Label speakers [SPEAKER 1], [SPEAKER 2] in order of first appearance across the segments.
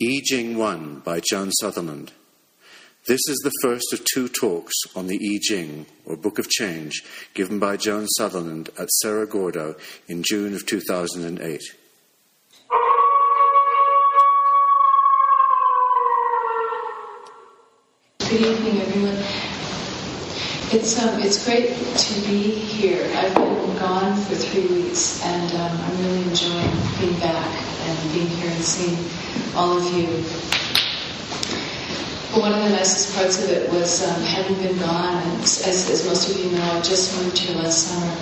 [SPEAKER 1] I Ching 1 by John Sutherland. This is the first of two talks on the I Ching, or Book of Change, given by John Sutherland at Cerro Gordo in June of 2008.
[SPEAKER 2] Good evening, everyone. It's um, it's great to be here. I've been gone for three weeks, and um, I'm really enjoying being back and being here and seeing all of you. But one of the nicest parts of it was um, having been gone. As, as most of you know, I just moved here last summer.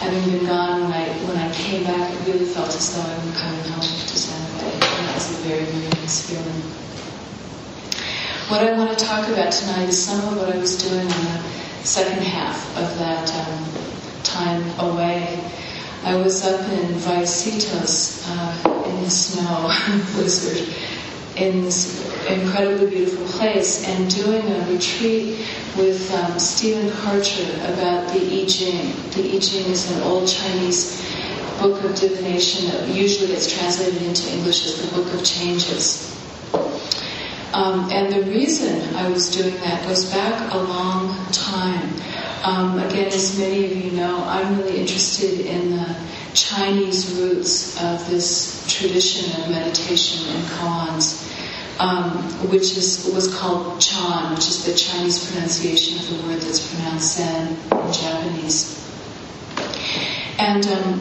[SPEAKER 2] Having been gone, when I when I came back, it really felt as though I were coming home to Santa Fe. And that was a very very nice feeling. What I want to talk about tonight is some of what I was doing on the second half of that um, away. I was up in Vallecitos uh, in the snow blizzard in this incredibly beautiful place and doing a retreat with um, Stephen Karcher about the I Ching. The I Ching is an old Chinese book of divination that usually gets translated into English as the Book of Changes. Um, and the reason I was doing that goes back a long time. Um, again, as many of you know, I'm really interested in the Chinese roots of this tradition of meditation and koans, um, which is was called Chan, which is the Chinese pronunciation of the word that's pronounced Zen in Japanese. And um,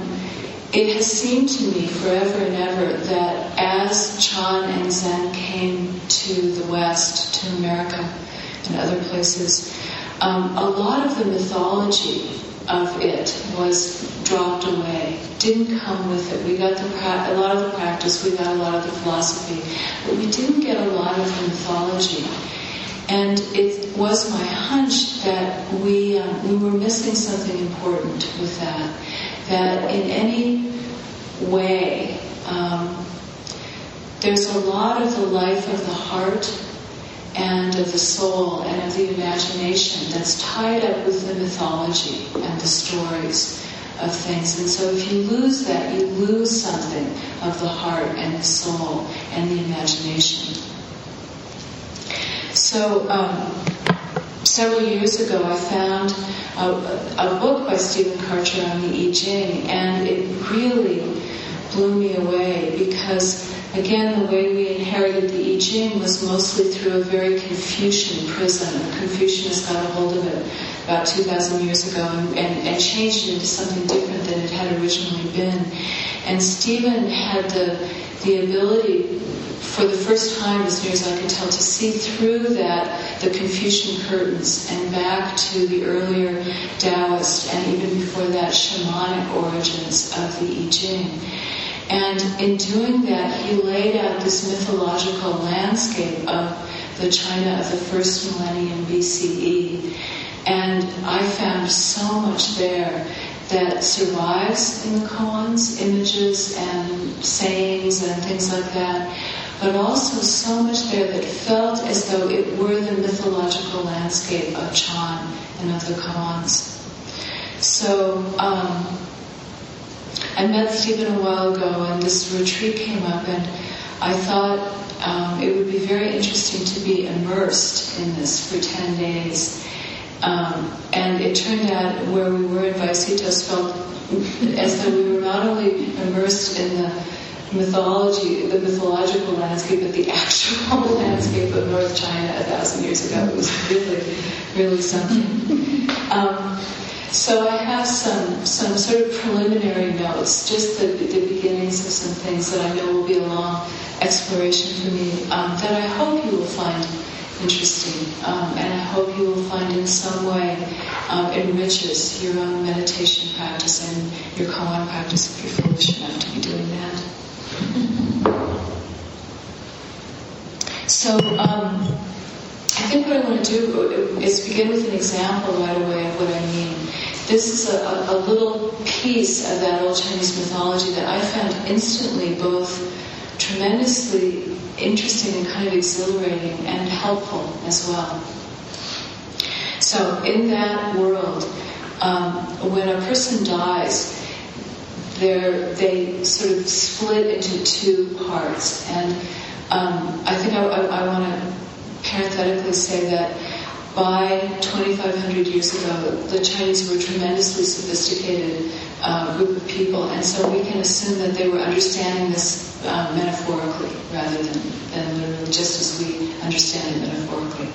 [SPEAKER 2] it has seemed to me forever and ever that as Chan and Zen came to the West, to America and other places, um, a lot of the mythology of it was dropped away, didn't come with it. We got pra- a lot of the practice, we got a lot of the philosophy, but we didn't get a lot of the mythology. And it was my hunch that we um, we were missing something important with that. That in any way, um, there's a lot of the life of the heart and of the soul and of the imagination that's tied up with the mythology and the stories of things. And so if you lose that, you lose something of the heart and the soul and the imagination. So um, several years ago, I found a, a, book by Stephen Karcher on the I Ching, and it really blew me away because, again, the way we inherited the I Ching was mostly through a very Confucian prism. Confucianists got a hold of it about 2,000 years ago and, and, and changed it into something different than it had originally been. And Stephen had the, the ability for the first time, as near as I can tell, to see through that, the Confucian curtains and back to the earlier Taoist and even before that shamanic origins of the I Ching. And in doing that, he laid out this mythological landscape of the China of the first millennium BCE. And I found so much there that survives in the koans, images and sayings and things like that, but also so much there that felt as though it were the mythological landscape of Chan and of the koans. So, um, I met Stephen a while ago and this retreat came up and I thought um, it would be very interesting to be immersed in this for 10 days. Um, and it turned out where we were in Vallecitos felt as though we were not only immersed in the mythology, the mythological landscape, but the actual landscape of North China a thousand years ago. It was really, really something. Um, so I have some some sort of preliminary notes, just the, the beginnings of some things that I know will be a long exploration for me um, that I hope you will find interesting, um, and I hope you will find in some way um, enriches your own meditation practice and your koan practice if you're foolish enough to be doing that. So. Um, I think what I want to do is begin with an example right away of what I mean. This is a, a, little piece of that old Chinese mythology that I found instantly both tremendously interesting and kind of exhilarating and helpful as well. So, in that world, um, when a person dies, they sort of split into two parts, and um, I think I, I, I want to parenthetically say that by 2,500 years ago, the Chinese were a tremendously sophisticated uh, group of people, and so we can assume that they were understanding this uh, metaphorically rather than, than literally, just as we understand it metaphorically.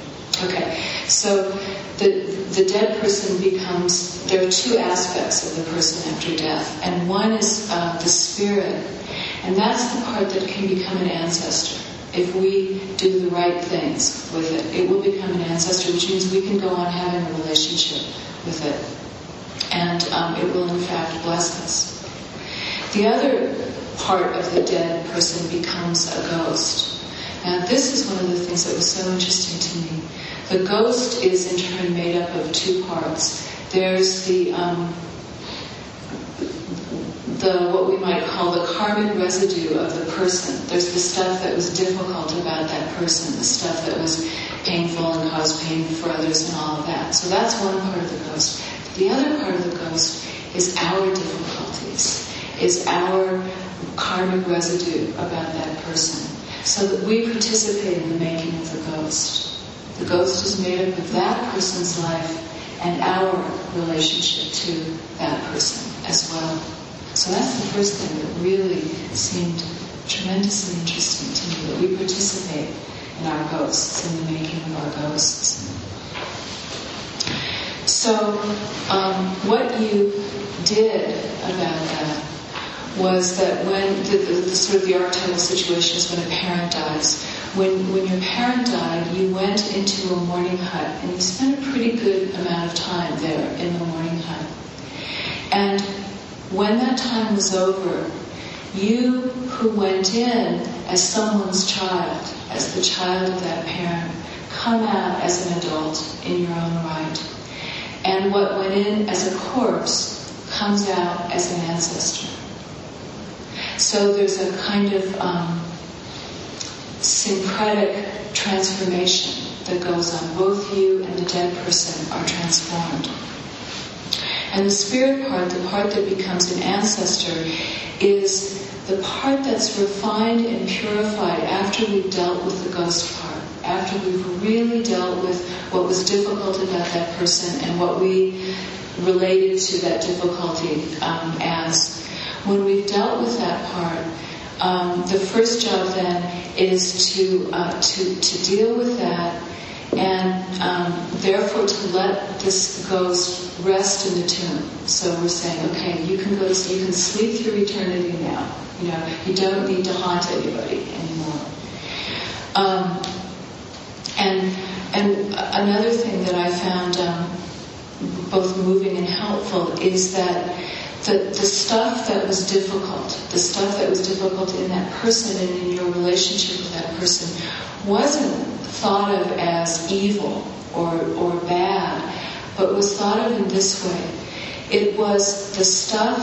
[SPEAKER 2] Okay, so the the dead person becomes. There are two aspects of the person after death, and one is uh, the spirit, and that's the part that can become an ancestor if we do the right things with it. It will become an ancestor, which means we can go on having a relationship with it, and um, it will in fact bless us. The other part of the dead person becomes a ghost. Now, this is one of the things that was so interesting to me. The ghost is in turn made up of two parts. There's the um, the what we might call the carbon residue of the person. There's the stuff that was difficult about that person, the stuff that was painful and caused pain for others and all of that. So that's one part of the ghost. The other part of the ghost is our difficulties, is our karmic residue about that person. So that we participate in the making of the ghost. The ghost is made up of that person's life and our relationship to that person as well. So that's the first thing that really seemed tremendously interesting to me, that we participate in our ghosts, in the making of our ghosts. So, um, what you did about that was that when the, the, the, sort of the archetypal situation is when a parent dies. When when your parent died, you went into a mourning hut and you spent a pretty good amount of time there in the mourning hut. And when that time was over, you who went in as someone's child, as the child of that parent, come out as an adult in your own right. And what went in as a corpse comes out as an ancestor. So there's a kind of um, syncretic transformation that goes on. Both you and the dead person are transformed. And the spirit part, the part that becomes an ancestor, is the part that's refined and purified after we've dealt with the ghost part, after we've really dealt with what was difficult about that person and what we related to that difficulty um, as. When we've dealt with that part, um, the first job then is to uh, to to deal with that, and um, therefore to let this ghost rest in the tomb. So we're saying, okay, you can go, you can sleep through eternity now. You know, you don't need to haunt anybody anymore. Um, and and another thing that I found um, both moving and helpful is that the, the stuff that was difficult, the stuff that was difficult in that person and in your relationship with that person wasn't thought of as evil or, or bad, but was thought of in this way. It was the stuff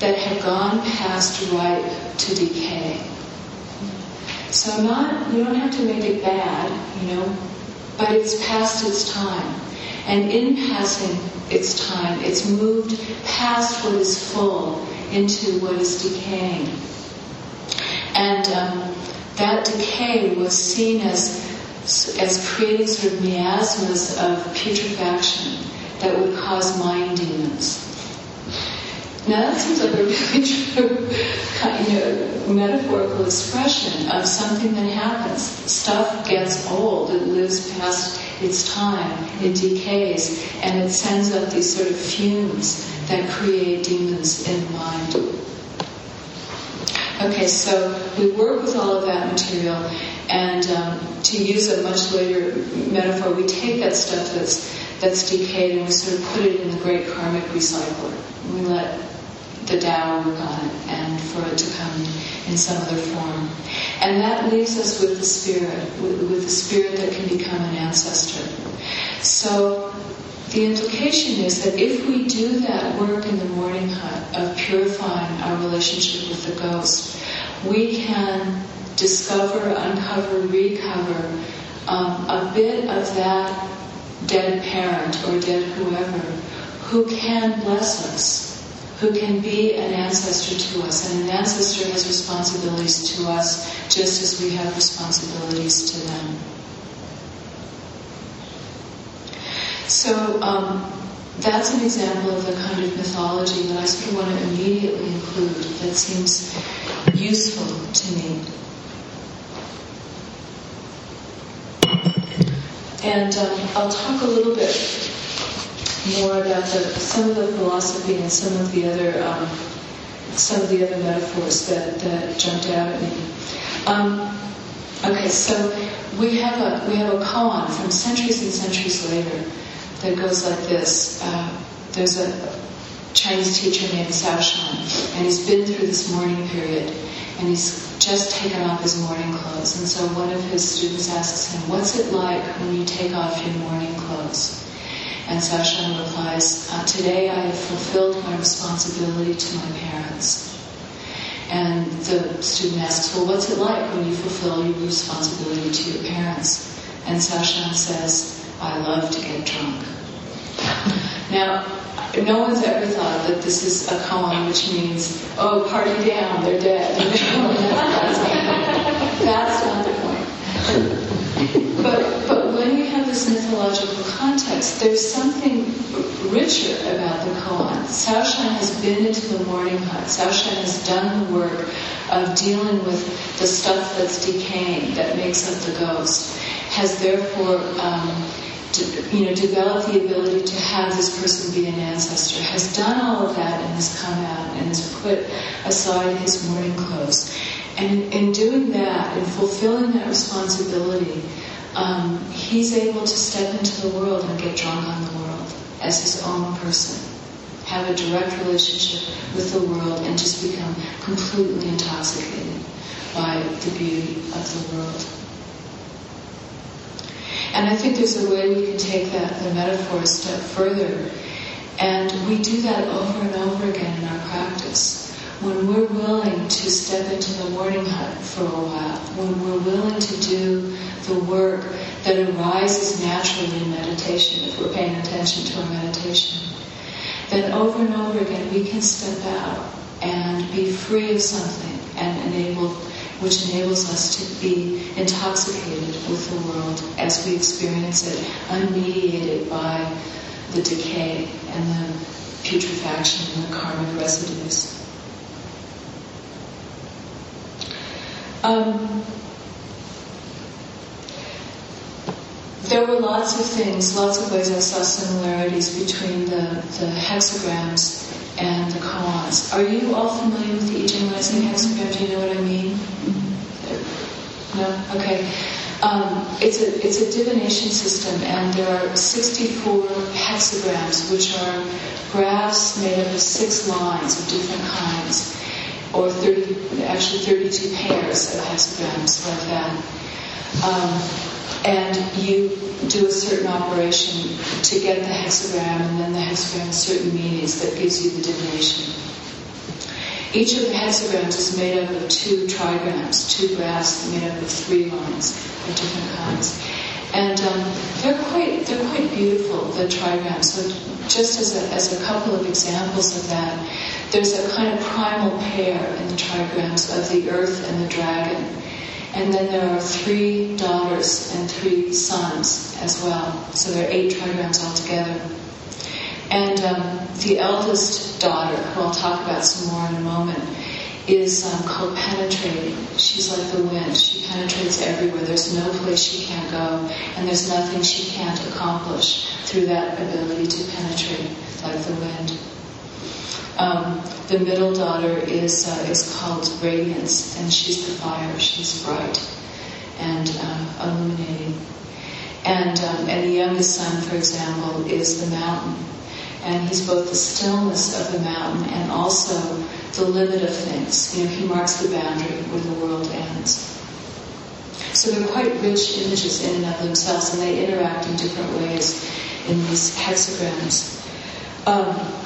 [SPEAKER 2] that had gone past ripe to decay. So not, you don't have to make it bad, you know, but it's past its time. And in passing its time, it's moved past what is full into what is decaying. And um, that decay was seen as as creating sort of miasmas of putrefaction that would cause mind demons. Now that seems like a really true you know, metaphorical expression of something that happens. Stuff gets old, it lives past its time, it decays, and it sends up these sort of fumes that create demons in the mind. Okay, so we work with all of that material, and um, to use a much later metaphor, we take that stuff that's that's decayed and we sort of put it in the great karmic recycler. We let the Tao work on it and for it to come in some other form. And that leaves us with the spirit, with, the spirit that can become an ancestor. So the implication is that if we do that work in the mourning hut of purifying our relationship with the ghost, we can discover, uncover, recover um, a bit of that dead parent or dead whoever who can bless us who can be an ancestor to us. And an ancestor has responsibilities to us just as we have responsibilities to them. So um, that's an example of the kind of mythology that I sort of want to immediately include that seems useful to me. And um, I'll talk a little bit more about the, some of the philosophy and some of the other um, some of the other metaphors that, that jumped out at me. Um, okay, so we have a we have a koan from centuries and centuries later that goes like this. Uh, there's a Chinese teacher named Cao Shan, and he's been through this mourning period, and he's just taken off his mourning clothes. And so one of his students asks him, "What's it like when you take off your mourning clothes?" And Shan replies, uh, Today I have fulfilled my responsibility to my parents. And the student asks, Well, what's it like when you fulfill your responsibility to your parents? And Shan says, I love to get drunk. Now, no one's ever thought that this is a koan which means, oh, party down, they're dead. That's not the point. But, but you have this mythological context, there's something richer about the koan. Cao Shan has been into the mourning hut. Cao Shan has done the work of dealing with the stuff that's decaying, that makes up the ghost, has therefore um, you know, developed the ability to have this person be an ancestor, has done all of that and has come out and has put aside his mourning clothes. And in doing that, in fulfilling that responsibility, um, he's able to step into the world and get drunk on the world as his own person, have a direct relationship with the world, and just become completely intoxicated by the beauty of the world. And I think there's a way we can take that the metaphor a step further. And we do that over and over again in our practice. When we're willing to step into the mourning hut for a while, when we're willing to do the work that arises naturally in meditation, if we're paying attention to our meditation, then over and over again we can step out and be free of something and enable which enables us to be intoxicated with the world as we experience it, unmediated by the decay and the putrefaction and the karmic residues. Um, there were lots of things, lots of ways I saw similarities between the, the hexagrams and the koans. Are you all familiar with the I Ching Rising hexagram? Do you know what I mean? No? Okay. Um, it's a it's a divination system, and there are 64 hexagrams, which are graphs made up of six lines of different kinds, or 30, actually 32 pairs of hexagrams like that. Um, and you do a certain operation to get the hexagram, and then the hexagram has certain meanings that gives you the divination. Each of the hexagrams is made up of two trigrams, two graphs made up of three lines of different kinds. And um, they're quite they're quite beautiful, the trigrams. So just as a, as a couple of examples of that, there's a kind of primal pair in the trigrams of the earth and the dragon. And then there are three daughters and three sons as well. So there are eight trigrams altogether. And um, the eldest daughter, who I'll talk about some more in a moment, is um, called penetrating. She's like the wind. She penetrates everywhere. There's no place she can't go, and there's nothing she can't accomplish through that ability to penetrate like the wind. Um, the middle daughter is uh, is called Radiance, and she's the fire. She's bright and uh, illuminating. And um, and the youngest son, for example, is the mountain, and he's both the stillness of the mountain and also the limit of things. You know, he marks the boundary where the world ends. So they're quite rich images in and of themselves, and they interact in different ways in these hexagrams. Um,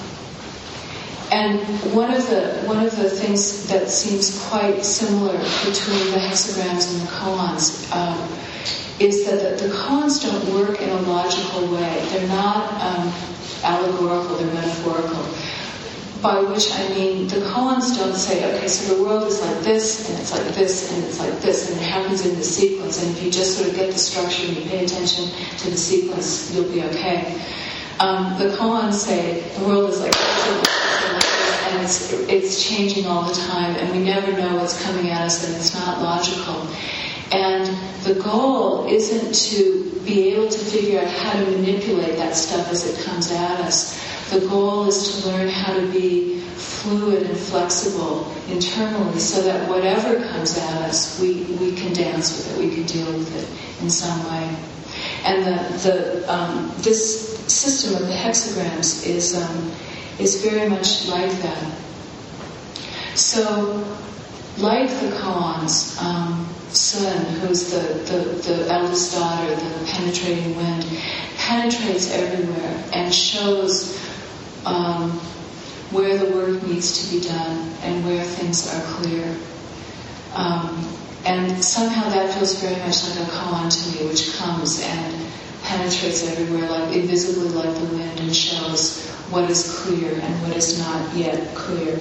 [SPEAKER 2] and one of the one of the things that seems quite similar between the hexagrams and the koans um, is that the, the, koans don't work in a logical way. They're not um, allegorical; they're metaphorical. by which I mean the koans don't say, okay, so the world is like this, and it's like this, and it's like this, and it happens in the sequence, and if you just sort of get the structure and you pay attention to the sequence, you'll be okay. Um, the koans say the world is like this, it's, it's changing all the time, and we never know what's coming at us, and it's not logical. And the goal isn't to be able to figure out how to manipulate that stuff as it comes at us. The goal is to learn how to be fluid and flexible internally so that whatever comes at us, we, we can dance with it, we can deal with it in some way. And the, the, um, this system of the hexagrams is, um, is very much like that. So, like the koans, um, Sun, who's the, the, the eldest daughter, the penetrating wind, penetrates everywhere and shows um, where the work needs to be done and where things are clear. Um, and somehow that feels very much like a koan to me, which comes and penetrates everywhere, like invisibly like the wind, and shows what is clear and what is not yet clear.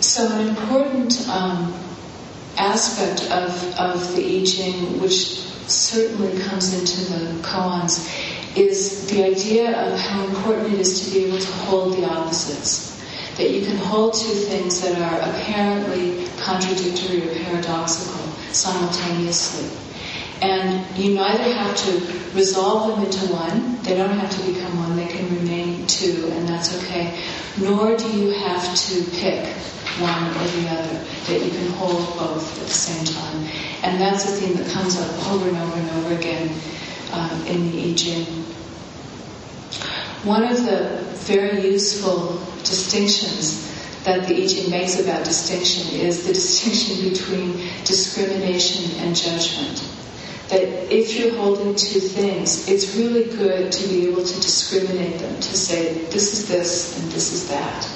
[SPEAKER 2] So an important um, aspect of, of the I Ching, which certainly comes into the koans, is the idea of how important it is to be able to hold the opposites. That you can hold two things that are apparently contradictory or paradoxical simultaneously. And you neither have to resolve them into one, they don't have to become one, they can remain two, and that's okay. Nor do you have to pick one or the other, that you can hold both at the same time. And that's a theme that comes up over and over and over again um, in the I Ching. One of the very useful distinctions that the I Ching makes about distinction is the distinction between discrimination and judgment. That if you're holding two things, it's really good to be able to discriminate them, to say, this is this and this is that.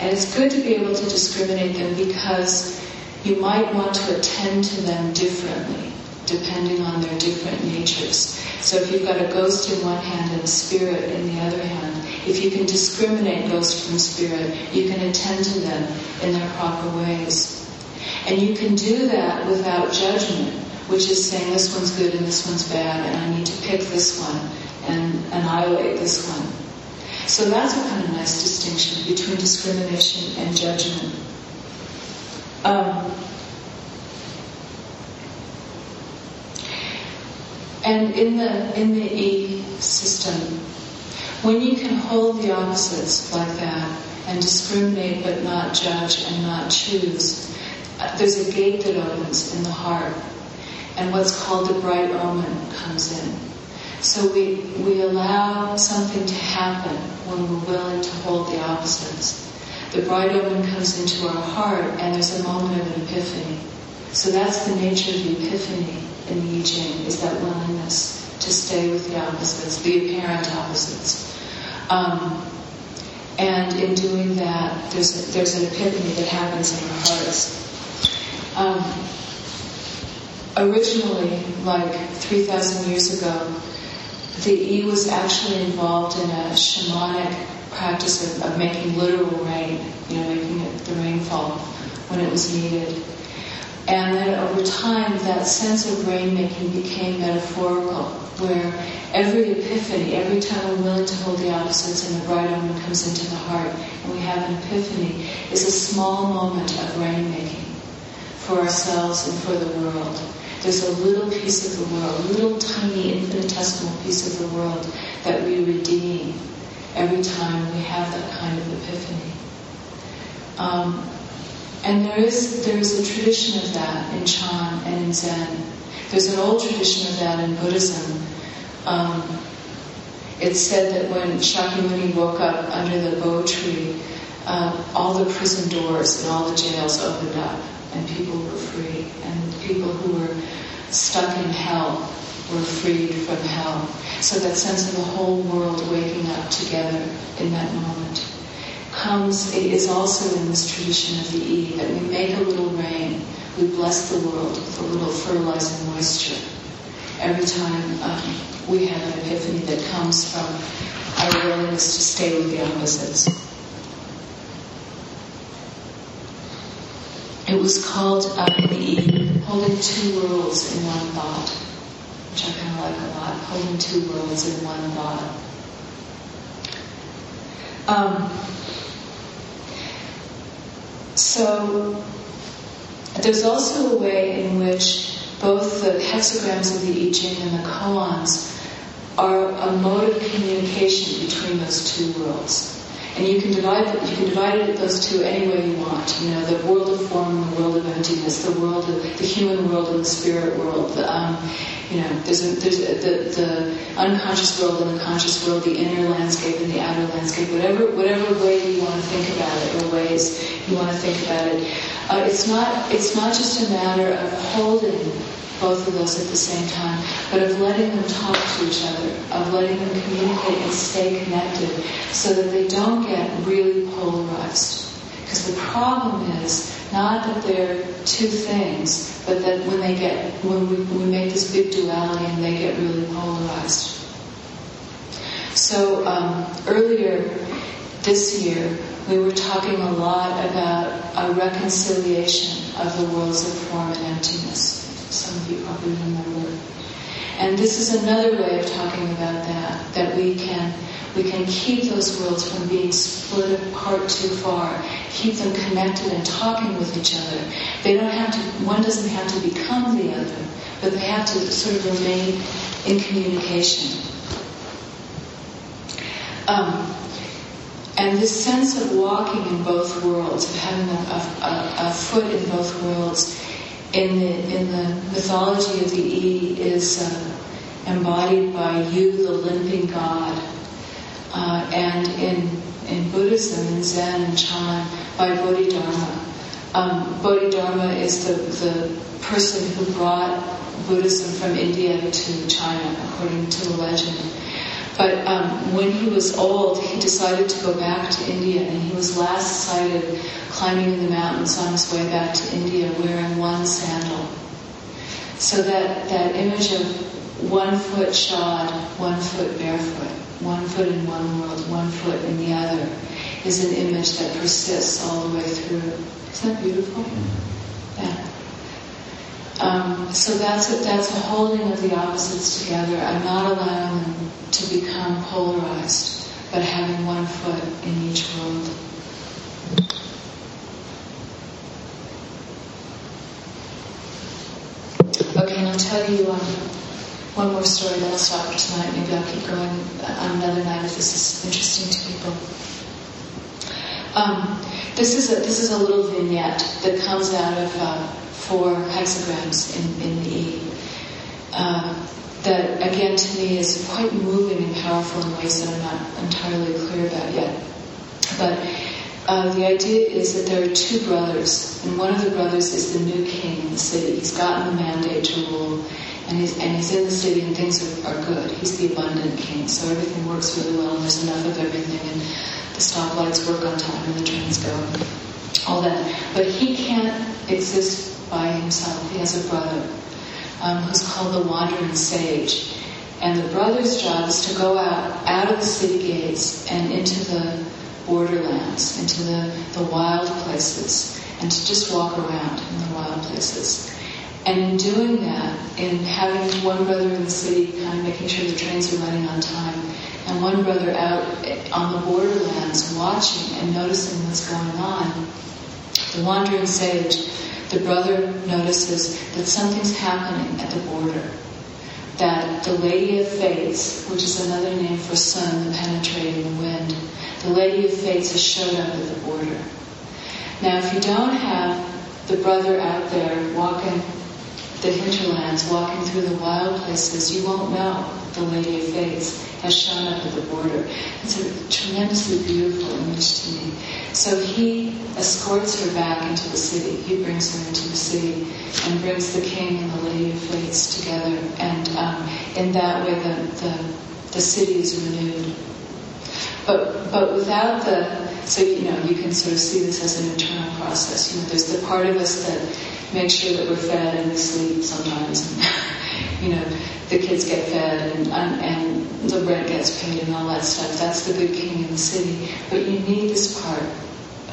[SPEAKER 2] And it's good to be able to discriminate them because you might want to attend to them differently depending on their different natures. So if you've got a ghost in one hand and a spirit in the other hand, if you can discriminate ghost from spirit, you can attend to them in their proper ways. And you can do that without judgment, which is saying this one's good and this one's bad, and I need to pick this one and annihilate this one. So that's a kind of nice distinction between discrimination and judgment. Um, and in the in the E system, when you can hold the opposites like that and discriminate but not judge and not choose, uh, there's a gate that opens in the heart, and what's called the bright omen comes in. So we, we allow something to happen when we're willing to hold the opposites. The bright omen comes into our heart and there's a moment of an epiphany. So that's the nature of the epiphany in the I Ching, is that willingness to stay with the opposites, the apparent opposites. Um, and in doing that, there's, a, there's an epiphany that happens in our hearts. Um, originally, like 3,000 years ago, the E was actually involved in a shamanic practice of, of making literal rain, you know, making it, the rainfall when it was needed. And then over time, that sense of rainmaking became metaphorical, where every epiphany, every time we're willing to hold the opposites and the bright omen comes into the heart, and we have an epiphany, is a small moment of rainmaking for ourselves and for the world. There's a little piece of the world, a little tiny infinitesimal piece of the world that we redeem every time we have that kind of epiphany. Um, and there is there is a tradition of that in Chan and in Zen. There's an old tradition of that in Buddhism. Um, it's said that when Shakyamuni woke up under the bo tree, uh, all the prison doors and all the jails opened up, and people were free. People who were stuck in hell were freed from hell. So that sense of the whole world waking up together in that moment comes, it is also in this tradition of the E, that we make a little rain, we bless the world with a little fertilizing moisture. every time um, we have an epiphany that comes from our willingness to stay with the opposites. It was called uh, the holding two worlds in one thought, which I kind of like a lot. Holding two worlds in one thought. Um, so there's also a way in which both the hexagrams of the I Ching and the koans are a mode of communication between those two worlds. And you can divide you can divide it those two any way you want. You know, the world of form and the world of emptiness, the world of the human world and the spirit world. The, um, you know, there's a, there's a, the the unconscious world and the conscious world, the inner landscape and the outer landscape. Whatever whatever way you want to think about it, or ways you want to think about it. Uh, it's not it's not just a matter of holding both of those at the same time, but of letting them talk to each other, of letting them communicate and stay connected so that they don't get really polarized. Because the problem is not that they're two things, but that when they get, when we, we make this big duality and they get really polarized. So um, earlier this year, we were talking a lot about a reconciliation of the worlds of form and emptiness some of you probably remember. And this is another way of talking about that, that we can we can keep those worlds from being split apart too far, keep them connected and talking with each other. They don't have to one doesn't have to become the other, but they have to sort of remain in communication. Um, and this sense of walking in both worlds, of having a, a, a foot in both worlds, in the in the mythology of the E is uh, embodied by Yu, the limping god, uh, and in in Buddhism, in Zen and Chan, by Bodhidharma. Um, Bodhidharma is the the person who brought Buddhism from India to China, according to the legend. But um, when he was old, he decided to go back to India, and he was last sighted climbing in the mountains on his way back to India wearing one sandal. So that, that image of one foot shod, one foot barefoot, one foot in one world, one foot in the other, is an image that persists all the way through. Isn't that beautiful? Yeah. Um, so that's a, that's a holding of the opposites together. I'm not allowing them to become polarized, but having one foot in each world. Okay, and I'll tell you um, one more story, then I'll stop for tonight. Maybe I'll keep going on another night if this is interesting to people. Um, this is a this is a little vignette that comes out of uh, four hexagrams in, in the E. Uh, that again to me is quite moving and powerful in ways that I'm not entirely clear about yet. But uh, the idea is that there are two brothers, and one of the brothers is the new king in the city. He's gotten the mandate to rule, and he's, and he's in the city, and things are, are good. He's the abundant king, so everything works really well, and there's enough of everything, and the stoplights work on time, and the trains go, all that. But he can't exist by himself. He has a brother um, who's called the Wandering Sage. And the brother's job is to go out, out of the city gates and into the borderlands, into the, the wild places, and to just walk around in the wild places. And in doing that, in having one brother in the city, kind of making sure the trains are running on time, and one brother out on the borderlands watching and noticing what's going on, the wandering sage, the brother notices that something's happening at the border. That the Lady of Fates, which is another name for Sun, the penetrating wind, the Lady of Fates has showed up at the border. Now, if you don't have the brother out there walking the hinterlands, walking through the wild places, you won't know the Lady of Fates has shown up at the border. It's a tremendously beautiful image to me. So he escorts her back into the city. He brings her into the city and brings the king and the Lady of Fates together. And um, in that way, the, the, the city is renewed. But, but without the, so you know, you can sort of see this as an internal process. You know, there's the part of us that makes sure that we're fed and we sleep sometimes. and you know, the kids get fed and, and, and the rent gets paid and all that stuff. That's the good king in the city. But you need this part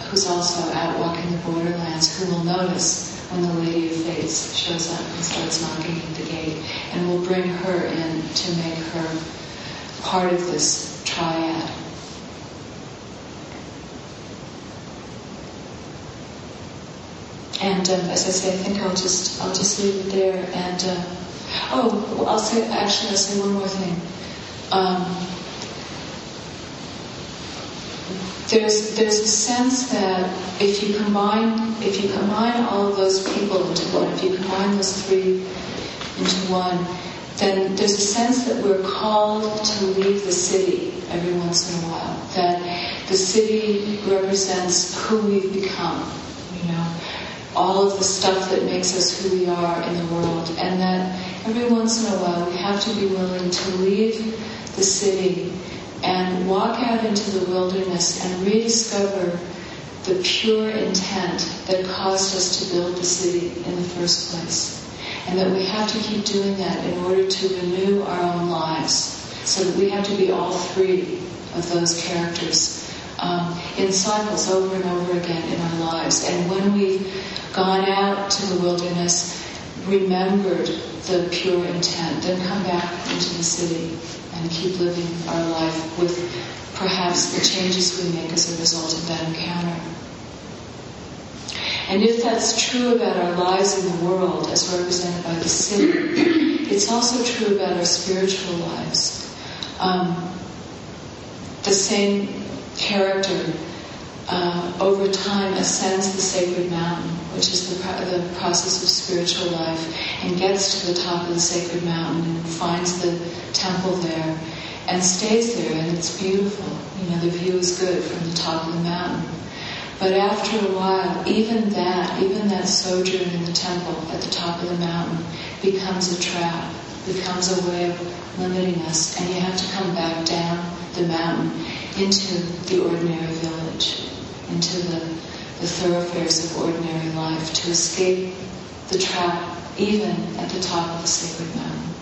[SPEAKER 2] who's also out walking the borderlands who will notice when the Lady of Fates shows up and starts knocking at the gate and will bring her in to make her part of this triad. And um, as I say, I think I'll just I'll just leave it there. And uh, oh, I'll say actually I'll say one more thing. Um, there's there's a sense that if you combine if you combine all of those people into one, if you combine those three into one, then there's a sense that we're called to leave the city every once in a while. That the city represents who we've become, you know, all of the stuff that makes us who we are in the world, and that every once in a while we have to be willing to leave the city and walk out into the wilderness and rediscover the pure intent that caused us to build the city in the first place. And that we have to keep doing that in order to renew our own lives. So that we have to be all three of those characters um, in cycles over and over again in our lives. And when we've gone out to the wilderness, remembered the pure intent, then come back into the city and keep living our life with perhaps the changes we make as a result of that encounter. And if that's true about our lives in the world as represented by the city, it's also true about our spiritual lives. Um, the same character uh, over time ascends the sacred mountain, which is the, pro- the process of spiritual life, and gets to the top of the sacred mountain and finds the temple there and stays there, and it's beautiful. You know, the view is good from the top of the mountain. But after a while, even that, even that sojourn in the temple at the top of the mountain becomes a trap, becomes a way of limiting us, and you have to come back down the mountain into the ordinary village into the, the thoroughfares of ordinary life, to escape the trap even at the top of the sacred mountain.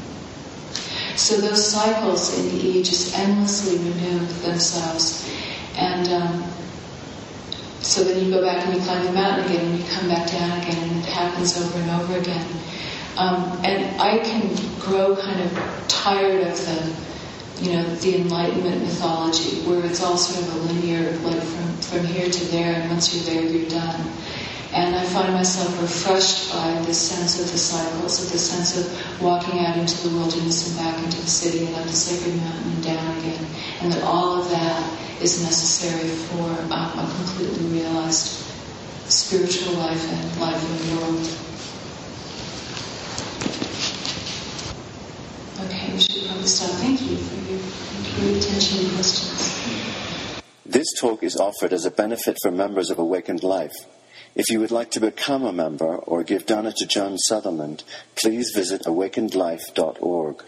[SPEAKER 2] So those cycles in the E just endlessly renew themselves. And um, so then you go back and you climb the mountain again and you come back down again and it happens over and over again. Um, and I can grow kind of tired of the you know, the Enlightenment mythology, where it's all sort of a linear, like from, from here to there, and once you're there, you're done. And I find myself refreshed by this sense of the cycles, of the sense of walking out into the wilderness and back into the city and up the sacred mountain and down again. And that all of that is necessary for um, a completely realized spiritual life and life in the world. Thank you for your, for your attention and questions.
[SPEAKER 1] This talk is offered as a benefit for members of Awakened Life. If you would like to become a member or give dana to John Sutherland, please visit awakenedlife.org.